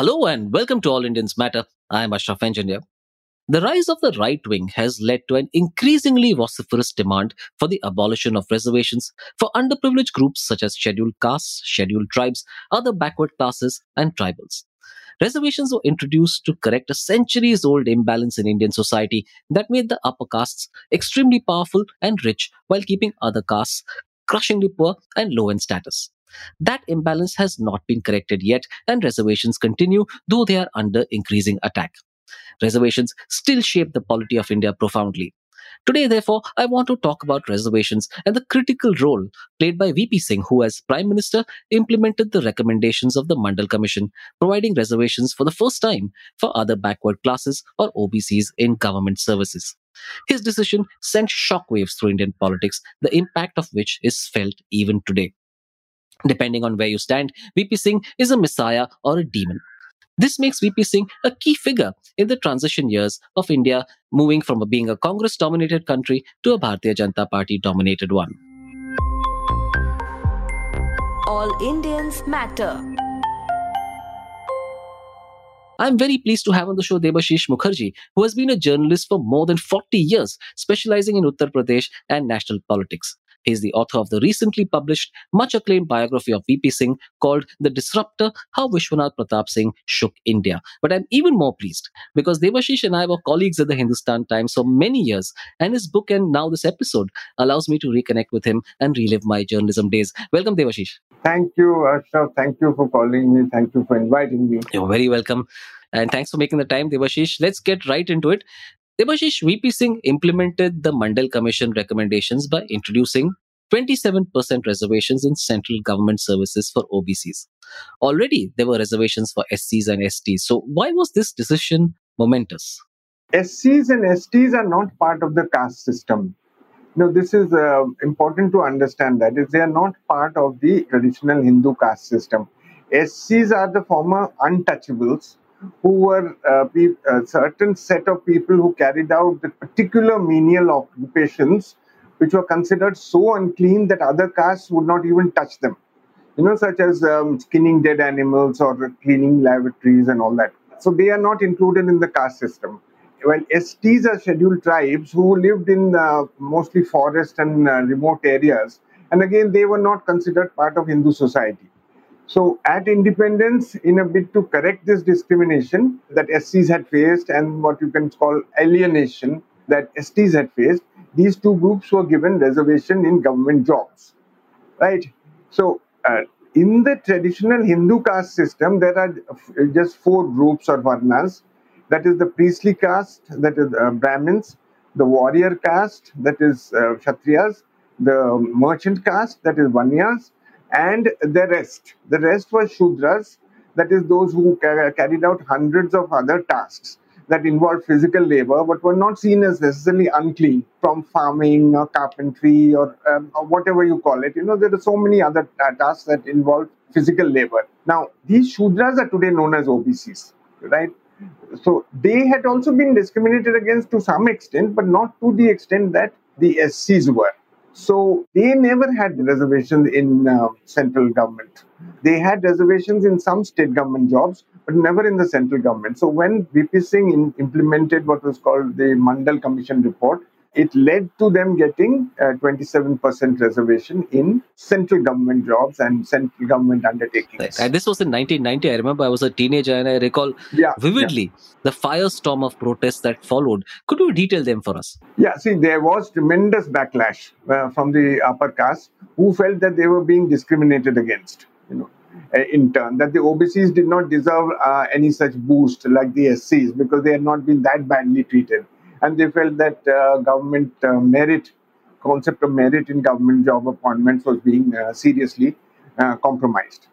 Hello and welcome to All Indians Matter. I am Ashraf Engineer. The rise of the right wing has led to an increasingly vociferous demand for the abolition of reservations for underprivileged groups such as scheduled castes, scheduled tribes, other backward classes, and tribals. Reservations were introduced to correct a centuries old imbalance in Indian society that made the upper castes extremely powerful and rich while keeping other castes crushingly poor and low in status. That imbalance has not been corrected yet, and reservations continue, though they are under increasing attack. Reservations still shape the polity of India profoundly. Today, therefore, I want to talk about reservations and the critical role played by VP Singh, who, as Prime Minister, implemented the recommendations of the Mandal Commission, providing reservations for the first time for other backward classes or OBCs in government services. His decision sent shockwaves through Indian politics, the impact of which is felt even today. Depending on where you stand, VP Singh is a messiah or a demon. This makes VP Singh a key figure in the transition years of India moving from being a Congress dominated country to a Bharatiya Janata Party dominated one. All Indians matter. I'm very pleased to have on the show Debashish Mukherjee, who has been a journalist for more than 40 years, specializing in Uttar Pradesh and national politics. He is the author of the recently published, much acclaimed biography of VP Singh called The Disruptor How Vishwanath Pratap Singh Shook India. But I'm even more pleased because Devashish and I were colleagues at the Hindustan Times for many years, and his book and now this episode allows me to reconnect with him and relive my journalism days. Welcome, Devashish. Thank you, Ashraf. Thank you for calling me. Thank you for inviting me. You're very welcome. And thanks for making the time, Devashish. Let's get right into it. Debashish VP Singh implemented the Mandal Commission recommendations by introducing 27% reservations in central government services for OBCs. Already, there were reservations for SCs and STs. So, why was this decision momentous? SCs and STs are not part of the caste system. Now, this is uh, important to understand that is they are not part of the traditional Hindu caste system. SCs are the former untouchables who were uh, a certain set of people who carried out the particular menial occupations which were considered so unclean that other castes would not even touch them. You know, such as um, skinning dead animals or cleaning lavatories and all that. So they are not included in the caste system. Well, STs are scheduled tribes who lived in uh, mostly forest and uh, remote areas. And again, they were not considered part of Hindu society. So, at independence, in a bid to correct this discrimination that SCs had faced and what you can call alienation that STs had faced, these two groups were given reservation in government jobs. Right? So, uh, in the traditional Hindu caste system, there are just four groups or varnas. That is the priestly caste, that is uh, Brahmins, the warrior caste, that is uh, Kshatriyas, the merchant caste, that is Vanyas, and the rest. The rest were Shudras, that is, those who carried out hundreds of other tasks that involved physical labor but were not seen as necessarily unclean from farming or carpentry or, um, or whatever you call it. You know, there are so many other uh, tasks that involve physical labor. Now, these Shudras are today known as OBCs, right? So they had also been discriminated against to some extent, but not to the extent that the SCs were. So they never had reservations in uh, central government. They had reservations in some state government jobs, but never in the central government. So when VP Singh in, implemented what was called the Mandal Commission report, it led to them getting a 27% reservation in central government jobs and central government undertakings. And this was in 1990. I remember I was a teenager and I recall yeah, vividly yeah. the firestorm of protests that followed. Could you detail them for us? Yeah, see, there was tremendous backlash uh, from the upper caste who felt that they were being discriminated against. You know, uh, in turn, that the OBCs did not deserve uh, any such boost like the SCs because they had not been that badly treated and they felt that uh, government uh, merit, concept of merit in government job appointments was being uh, seriously compromised.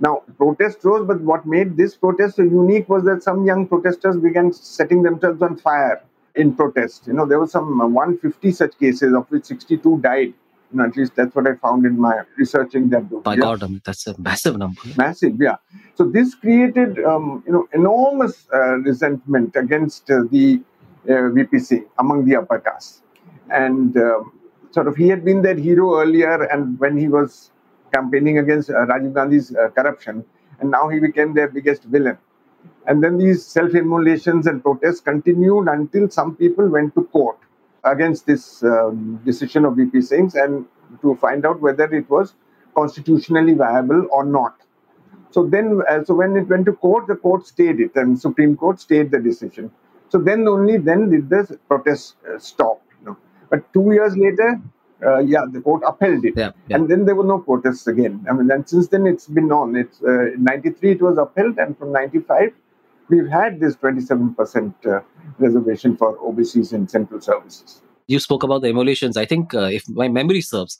Now, protest rose, but what made this protest so unique was that some young protesters began setting themselves on fire in protest. You know, there were some 150 such cases, of which 62 died. You know, at least that's what I found in my researching that book. By yeah. God, I mean, that's a massive number. Massive, yeah. So this created, um, you know, enormous uh, resentment against uh, the uh, VP among the upper caste. And um, sort of he had been that hero earlier, and when he was campaigning against uh, Rajiv Gandhi's uh, corruption, and now he became their biggest villain. And then these self immolations and protests continued until some people went to court against this um, decision of VP Singh's and to find out whether it was constitutionally viable or not. So then, uh, so when it went to court, the court stayed it, and Supreme Court stayed the decision. So then only then did the protest uh, stop. You know. But two years later, uh, yeah, the court upheld it, Yeah, yeah. and then there were no protests again. I mean, and since then it's been on. It's uh, '93 it was upheld, and from '95 we've had this 27% uh, reservation for OBCs in central services. you spoke about the immolations. I think, uh, if my memory serves,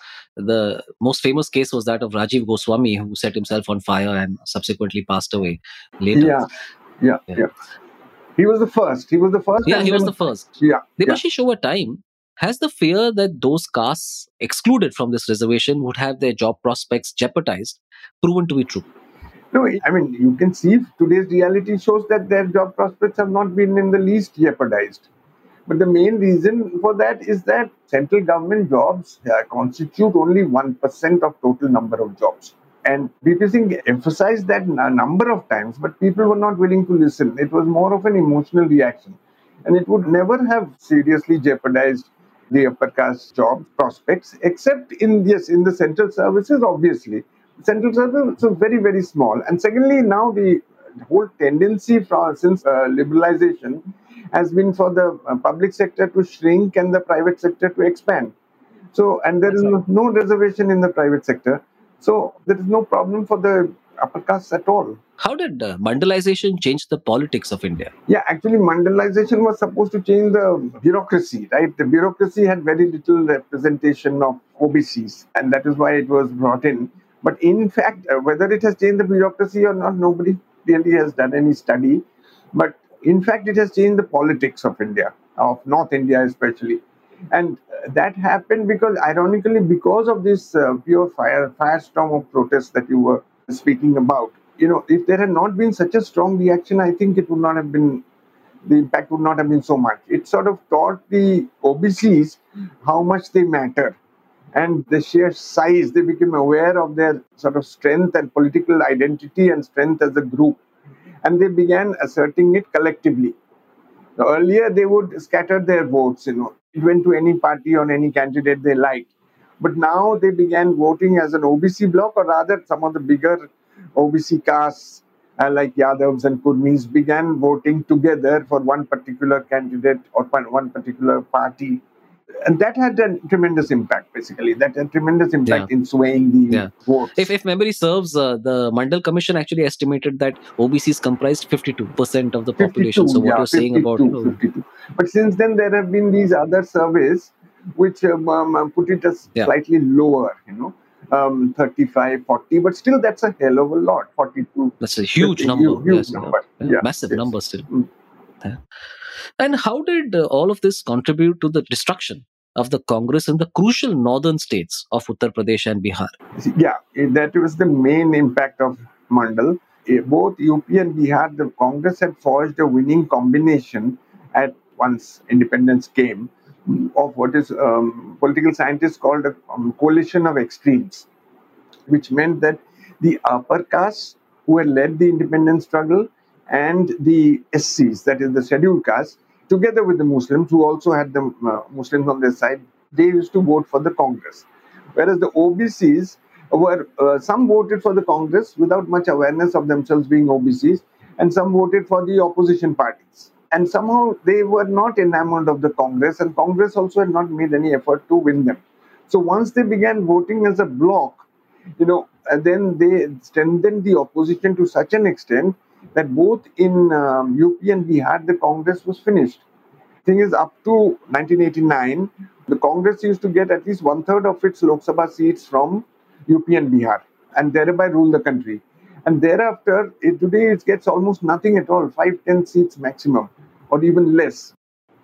the most famous case was that of Rajiv Goswami, who set himself on fire and subsequently passed away later. Yeah, yeah, Yeah. yeah. He was the first. He was the first. Yeah, he was the first. Yeah, yeah. Debashish, over time, has the fear that those castes excluded from this reservation would have their job prospects jeopardized proven to be true? No, I mean, you can see today's reality shows that their job prospects have not been in the least jeopardized. But the main reason for that is that central government jobs uh, constitute only 1% of total number of jobs. And VP Singh emphasized that a number of times, but people were not willing to listen. It was more of an emotional reaction. And it would never have seriously jeopardized the upper caste job prospects, except in yes, in the central services, obviously. Central services are very, very small. And secondly, now the whole tendency from since uh, liberalization has been for the uh, public sector to shrink and the private sector to expand. So, and there is That's no, no reservation in the private sector. So, there is no problem for the upper castes at all. How did uh, mandalization change the politics of India? Yeah, actually, mandalization was supposed to change the bureaucracy, right? The bureaucracy had very little representation of OBCs, and that is why it was brought in. But in fact, uh, whether it has changed the bureaucracy or not, nobody really has done any study. But in fact, it has changed the politics of India, of North India especially. And uh, that happened because, ironically, because of this uh, pure fire firestorm of protests that you were speaking about. You know, if there had not been such a strong reaction, I think it would not have been the impact would not have been so much. It sort of taught the OBCs how much they matter and the sheer size. They became aware of their sort of strength and political identity and strength as a group. And they began asserting it collectively. Earlier, they would scatter their votes, you know, it went to any party on any candidate they liked. But now they began voting as an OBC bloc, or rather, some of the bigger OBC castes uh, like Yadavs and Kurmis began voting together for one particular candidate or one particular party. And that had a tremendous impact, basically. That had tremendous impact in swaying the Yeah. votes. If, if memory serves, uh, the Mandal Commission actually estimated that OBCs comprised 52% of the population. 52, So, what yeah, you're saying about 52, you know, 52. But since then, there have been these other surveys which um, um, put it as Yeah. slightly lower, you know, um, 35, 40, but still that's a hell of a lot, 42. that's a huge That's a number. huge- huge yes, number. Yeah, Yeah, massive yes. number still. Mm. And how did uh, all of this contribute to the destruction of the Congress in the crucial northern states of Uttar Pradesh and Bihar? Yeah, that was the main impact of Mandal. Eh, Both UP and Bihar, the Congress had forged a winning combination at once independence came of what is um, political scientists called a um, coalition of extremes, which meant that the upper castes who had led the independence struggle and the SCs, that is the scheduled castes, together with the Muslims who also had the uh, Muslims on their side, they used to vote for the Congress. Whereas the OBCs were, uh, some voted for the Congress without much awareness of themselves being OBCs, and some voted for the opposition parties. And somehow they were not enamored of the Congress, and Congress also had not made any effort to win them. So once they began voting as a bloc, you know, then they strengthened the opposition to such an extent that both in um, UP and Bihar, the Congress was finished. Thing is, up to 1989, the Congress used to get at least one third of its Lok Sabha seats from UP and Bihar, and thereby rule the country. And thereafter, it, today it gets almost nothing at all, five, ten seats maximum, or even less.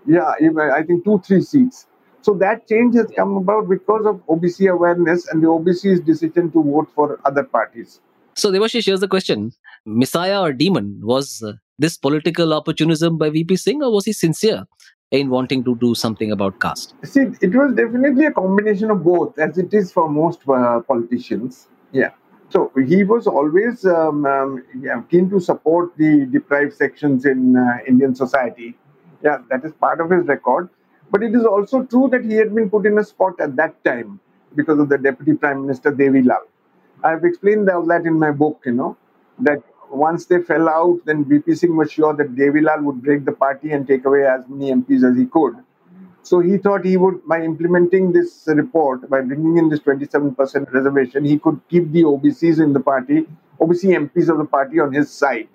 Yeah, even, I think two, three seats. So that change has come about because of OBC awareness and the OBC's decision to vote for other parties. So, Devashish, here's the question Messiah or demon? Was uh, this political opportunism by VP Singh, or was he sincere in wanting to do something about caste? See, it was definitely a combination of both, as it is for most uh, politicians. Yeah. So he was always um, um, yeah, keen to support the deprived sections in uh, Indian society. Yeah, that is part of his record. But it is also true that he had been put in a spot at that time because of the Deputy Prime Minister Devi Lal. I've explained that in my book, you know, that once they fell out, then VP Singh was sure that Devi Lal would break the party and take away as many MPs as he could. So he thought he would, by implementing this report, by bringing in this 27% reservation, he could keep the OBCs in the party, OBC MPs of the party on his side.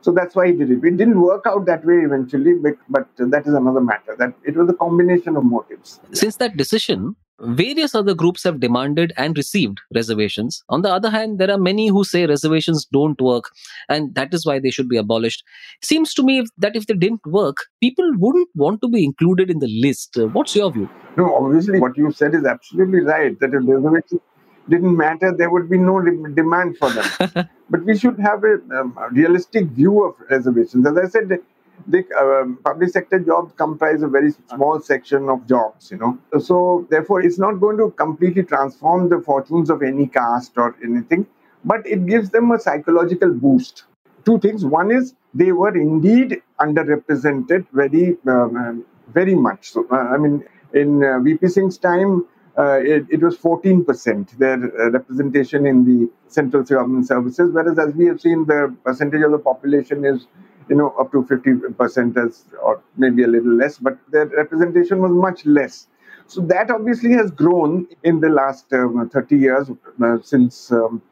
So that's why he did it. It didn't work out that way eventually, but, but that is another matter. That it was a combination of motives. Since that decision, various other groups have demanded and received reservations. On the other hand, there are many who say reservations don't work and that is why they should be abolished. Seems to me that if they didn't work, people wouldn't want to be included in the list. What's your view? No, obviously, what you said is absolutely right that if reservations didn't matter, there would be no demand for them. but we should have a, um, a realistic view of reservations. As I said, the um, public sector jobs comprise a very small section of jobs, you know. So therefore, it's not going to completely transform the fortunes of any caste or anything, but it gives them a psychological boost. Two things. One is they were indeed underrepresented very, um, um very much. So, uh, I mean, in uh, VP Singh's time, uh, it, it, was 14% their uh, representation in the central government services, whereas as we have seen, the percentage of the population is you know, up to 50% or maybe a little less, but their representation was much less. So that obviously has grown in the last um, 30 years uh, since um,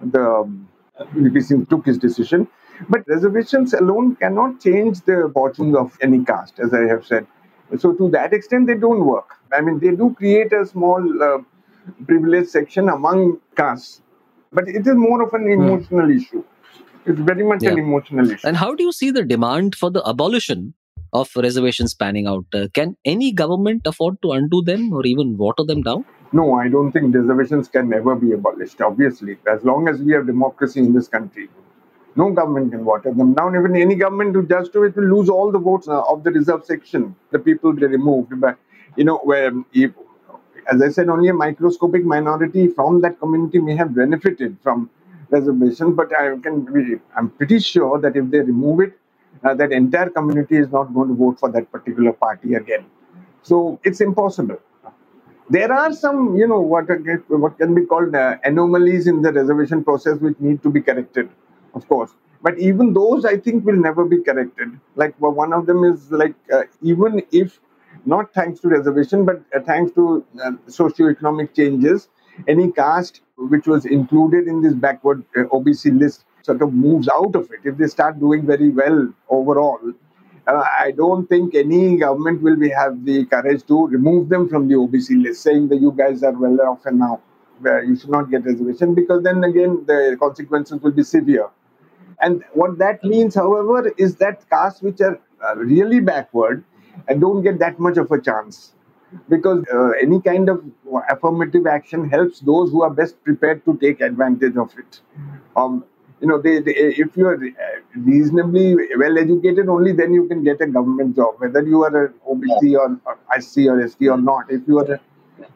the VP um, Singh took his decision. But reservations alone cannot change the fortunes of any caste, as I have said. So to that extent, they don't work. I mean, they do create a small uh, privileged section among castes, but it is more of an hmm. emotional mm. issue. It's very much yeah. an emotional issue. And how do you see the demand for the abolition of reservations panning out? Uh, can any government afford to undo them or even water them down? No, I don't think reservations can never be abolished, obviously. As long as we have democracy in this country, no government can water them down. Even any government who does do it will lose all the votes uh, of the reserve section. The people get removed. But, you know, where if, as I said, only a microscopic minority from that community may have benefited from reservation, but I can be, I'm pretty sure that if they remove it, uh, that entire community is not going to vote for that particular party again. So it's impossible. There are some, you know, what what can be called uh, anomalies in the reservation process which need to be corrected, of course. But even those, I think, will never be corrected. Like well, one of them is like uh, even if not thanks to reservation, but uh, thanks to uh, socio-economic changes, any caste which was included in this backward uh, OBC list sort of moves out of it. If they start doing very well overall, uh, I don't think any government will be, have the courage to remove them from the OBC list, saying that you guys are well off and now uh, you should not get reservation, because then again the consequences will be severe. And what that means, however, is that castes which are uh, really backward and don't get that much of a chance because uh, any kind of affirmative action helps those who are best prepared to take advantage of it. Um, you know, they, they, if you are reasonably well educated, only then you can get a government job, whether you are an OBC or, or SC or ST or not. If you are,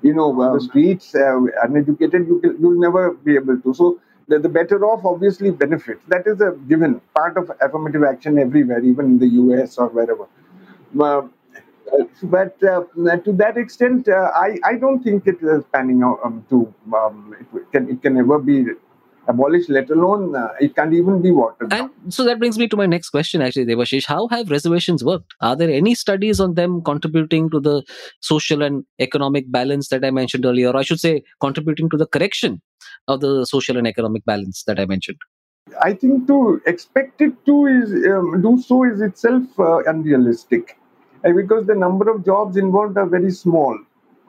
you know, uh, the streets uh, uneducated, you can, you'll never be able to. So the, the better off obviously benefits. That is a given part of affirmative action everywhere, even in the US or wherever. Uh, but uh, to that extent, uh, I, I don't think it is panning out um, to um, it can it can ever be abolished, let alone uh, it can't even be watered and so that brings me to my next question, actually, Devashish. How have reservations worked? Are there any studies on them contributing to the social and economic balance that I mentioned earlier, or I should say, contributing to the correction of the social and economic balance that I mentioned? I think to expect it to is um, do so is itself uh, unrealistic because the number of jobs involved are very small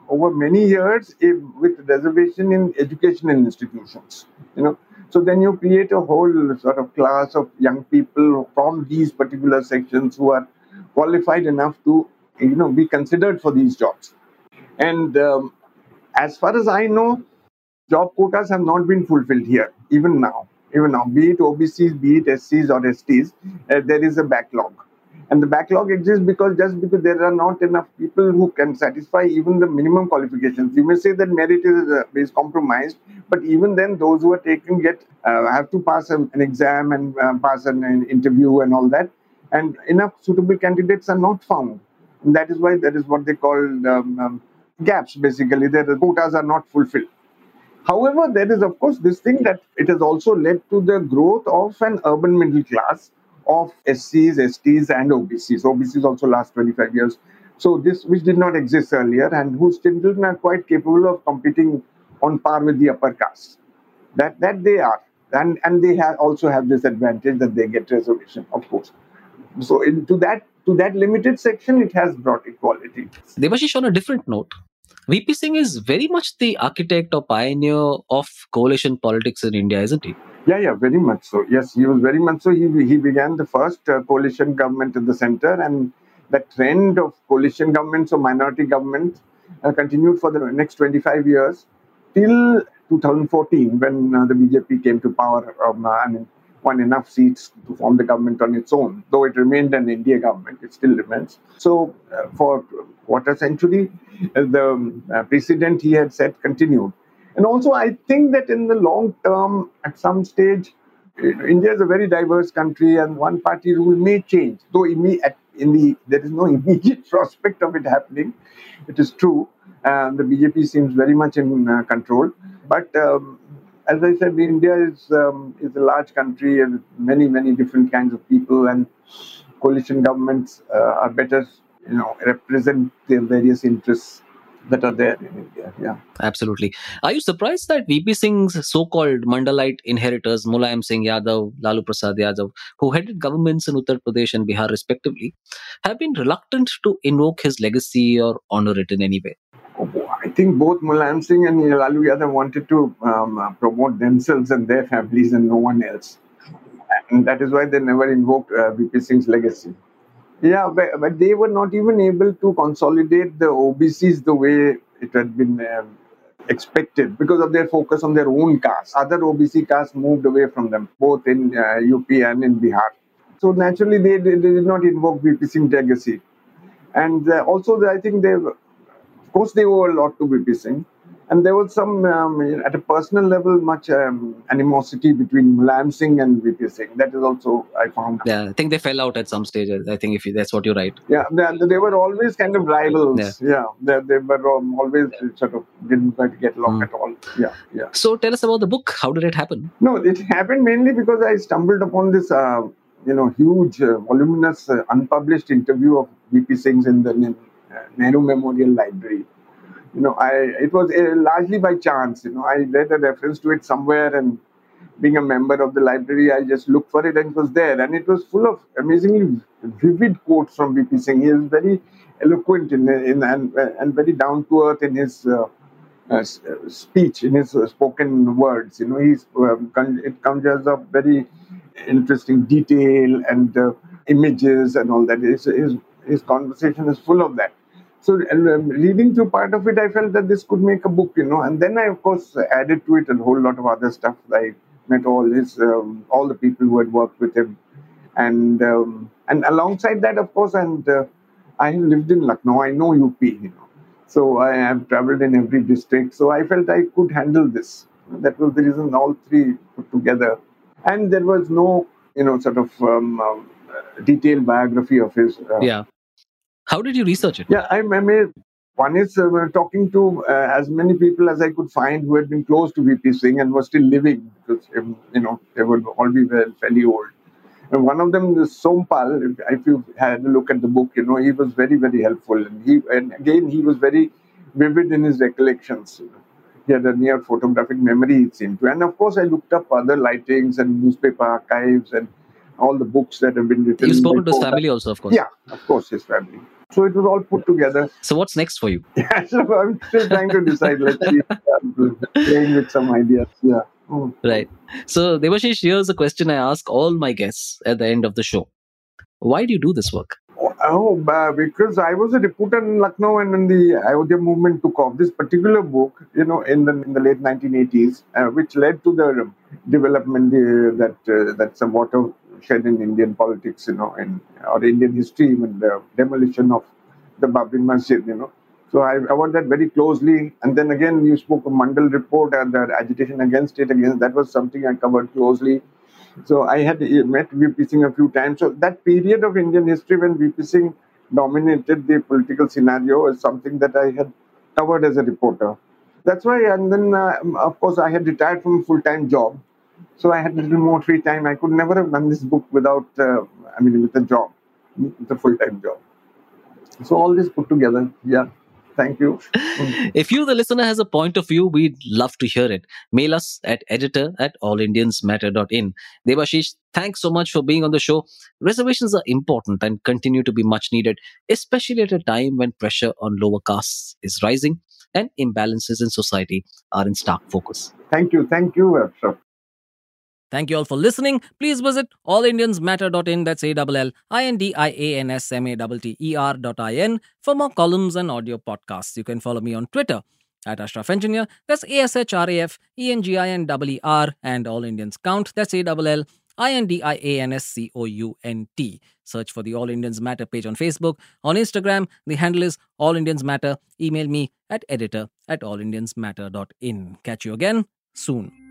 over many years if, with reservation in educational institutions you know. So then you create a whole sort of class of young people from these particular sections who are qualified enough to you know be considered for these jobs. And um, as far as i know job quotas have not been fulfilled here even now. Even now be it obcs be it scs or sts uh, there is a backlog And the backlog exists because just because there are not enough people who can satisfy even the minimum qualifications. You may say that merit is, uh, is compromised, but even then, those who are taken get uh, have to pass an, exam and uh, pass an, an interview and all that, and enough suitable candidates are not found. And that is why that is what they call um, um, gaps. Basically, the quotas are not fulfilled. However, there is of course this thing that it has also led to the growth of an urban middle class of SCs, STs, and OBCs. OBCs also last 25 years. So this, which did not exist earlier, and whose children are quite capable of competing on par with the upper caste. That that they are, and and they also have this advantage that they get reservation, of course. So into that to that limited section, it has brought equality. Debashish, on a different note, VP Singh is very much the architect or pioneer of coalition politics in India, isn't he? Yeah, yeah, very much so. Yes, he was very much so. He, he began the first uh, coalition government in the center, and the trend of coalition governments or minority governments uh, continued for the next 25 years till 2014 when uh, the BJP came to power um, and won enough seats to form the government on its own. Though it remained an NDA government, it still remains. So, uh, for quarter century, uh, the um, uh, precedent he had set continued. And also, I think that in the long term, at some stage, India is a very diverse country, and one party rule may change. Though in the there is no immediate prospect of it happening. It is true. The BJP seems very much in uh, control, but um, as I said, India is um, is a large country and many many different kinds of people, and coalition governments uh, are better, you know, represent their various interests that are there in India. Yeah. Absolutely. Are you surprised that VP Singh's so called Mandalite inheritors, Mulayam Singh Yadav, Lalu Prasad Yadav, who headed governments in Uttar Pradesh and Bihar respectively, have been reluctant to invoke his legacy or honor it in any way? I think both Mulayam Singh and Lalu Yadav wanted to um, uh, promote themselves and their families and no one else. And that is why they never invoked uh, VP Singh's legacy. Yeah, but, but they were not even able to consolidate the OBCs the way it had been um, expected because of their focus on their own caste. Other OBC castes moved away from them, both in uh, UP and in Bihar. So naturally, they, they, they did not invoke VP Singh legacy. And uh, also, I think they, of course, they owe a lot to VP Singh and there was some, um, at a personal level, much um, animosity between Mulayam Singh and VP Singh. That is also, I found. Yeah, I think they fell out at some stage. I think if you, that's what you write. Yeah, they, they, were always kind of rivals. Yeah, yeah they, they were um, always sort of didn't try to get along mm. at all. Yeah, yeah. So tell us about the book. How did it happen? No, it happened mainly because I stumbled upon this, uh, you know, huge, uh, voluminous, uh, unpublished interview of VP Singh's in the uh, Nehru Memorial Library you know, I it was uh, largely by chance. You know, I read a reference to it somewhere, and being a member of the library, I just looked for it, and it was there, and it was full of amazingly vivid quotes from VP Singh. He is very eloquent in, in and and very down to earth in his. Uh, uh, speech in his uh, spoken words, you know, he's um, it conjures up very interesting detail and uh, images and all that. His, his his conversation is full of that so um, reading through part of it, I felt that this could make a book, you know. And then I, of course, added to it a whole lot of other stuff. I met all his, um, all the people who had worked with him, and um, and alongside that, of course, and uh, I lived in Lucknow. I know UP, you know. So I have traveled in every district. So I felt I could handle this. That was the reason all three put together, and there was no, you know, sort of um, um, detailed biography of his. Uh, yeah how did you research it? Yeah, I, I mean, one is uh, talking to uh, as many people as I could find who had been close to VP Singh and were still living because um, you know they would all be well, fairly old. And one of them is Sompal. If you had a look at the book, you know he was very very helpful, and he and again he was very vivid in his recollections. He had a near photographic memory, it seemed to. And of course, I looked up other lightings and newspaper archives and all the books that have been written. You spoke to his family also, of course. Yeah, of course, his family. So it was all put together. So what's next for you? Yeah, so I'm still trying to decide. Let's see. playing with some ideas. Yeah. Mm. Right. So Debashish, here's a question I ask all my guests at the end of the show. Why do you do this work? Oh, uh, because I was a reporter in Lucknow and when the Ayodhya movement took off. This particular book, you know, in the in the late 1980s, uh, which led to the development uh, that uh, that somewhat of in Indian politics, you know, and or Indian history, even the demolition of the Babri Masjid, you know. So I, I watched that very closely. And then again, you spoke of Mandal report and the agitation against it. Against that was something I covered closely. So I had met VP Singh a few times. So that period of Indian history when VP Singh dominated the political scenario is something that I had covered as a reporter. That's why, and then uh, of course I had retired from a full-time job, so I had a little more free time. I could never have done this book without, uh, I mean, with a job, with a full-time job. So all this put together, yeah. Thank you. if you, the listener, has a point of view, we'd love to hear it. Mail us at editor at allindiansmatter.in. Devashish, thanks so much for being on the show. Reservations are important and continue to be much needed, especially at a time when pressure on lower castes is rising and imbalances in society are in stark focus. Thank you. Thank you. Thank you all for listening. Please visit allindiansmatter.in, that's A-L-L-I-N-D-I-A-N-S-M-A-T-T-E-R dot I-N for more columns and audio podcasts. You can follow me on Twitter at Ashraf Engineer, that's A-S-H-R-A-F-E-N-G-I-N-E-R, and All Indians Count, that's A-L-L-I-N-D-I-A-N-S-C-O-U-N-T. Search for the All Indians Matter page on Facebook. On Instagram, the handle is All Indians Matter. Email me at editor at allindiansmatter.in. Catch you again soon.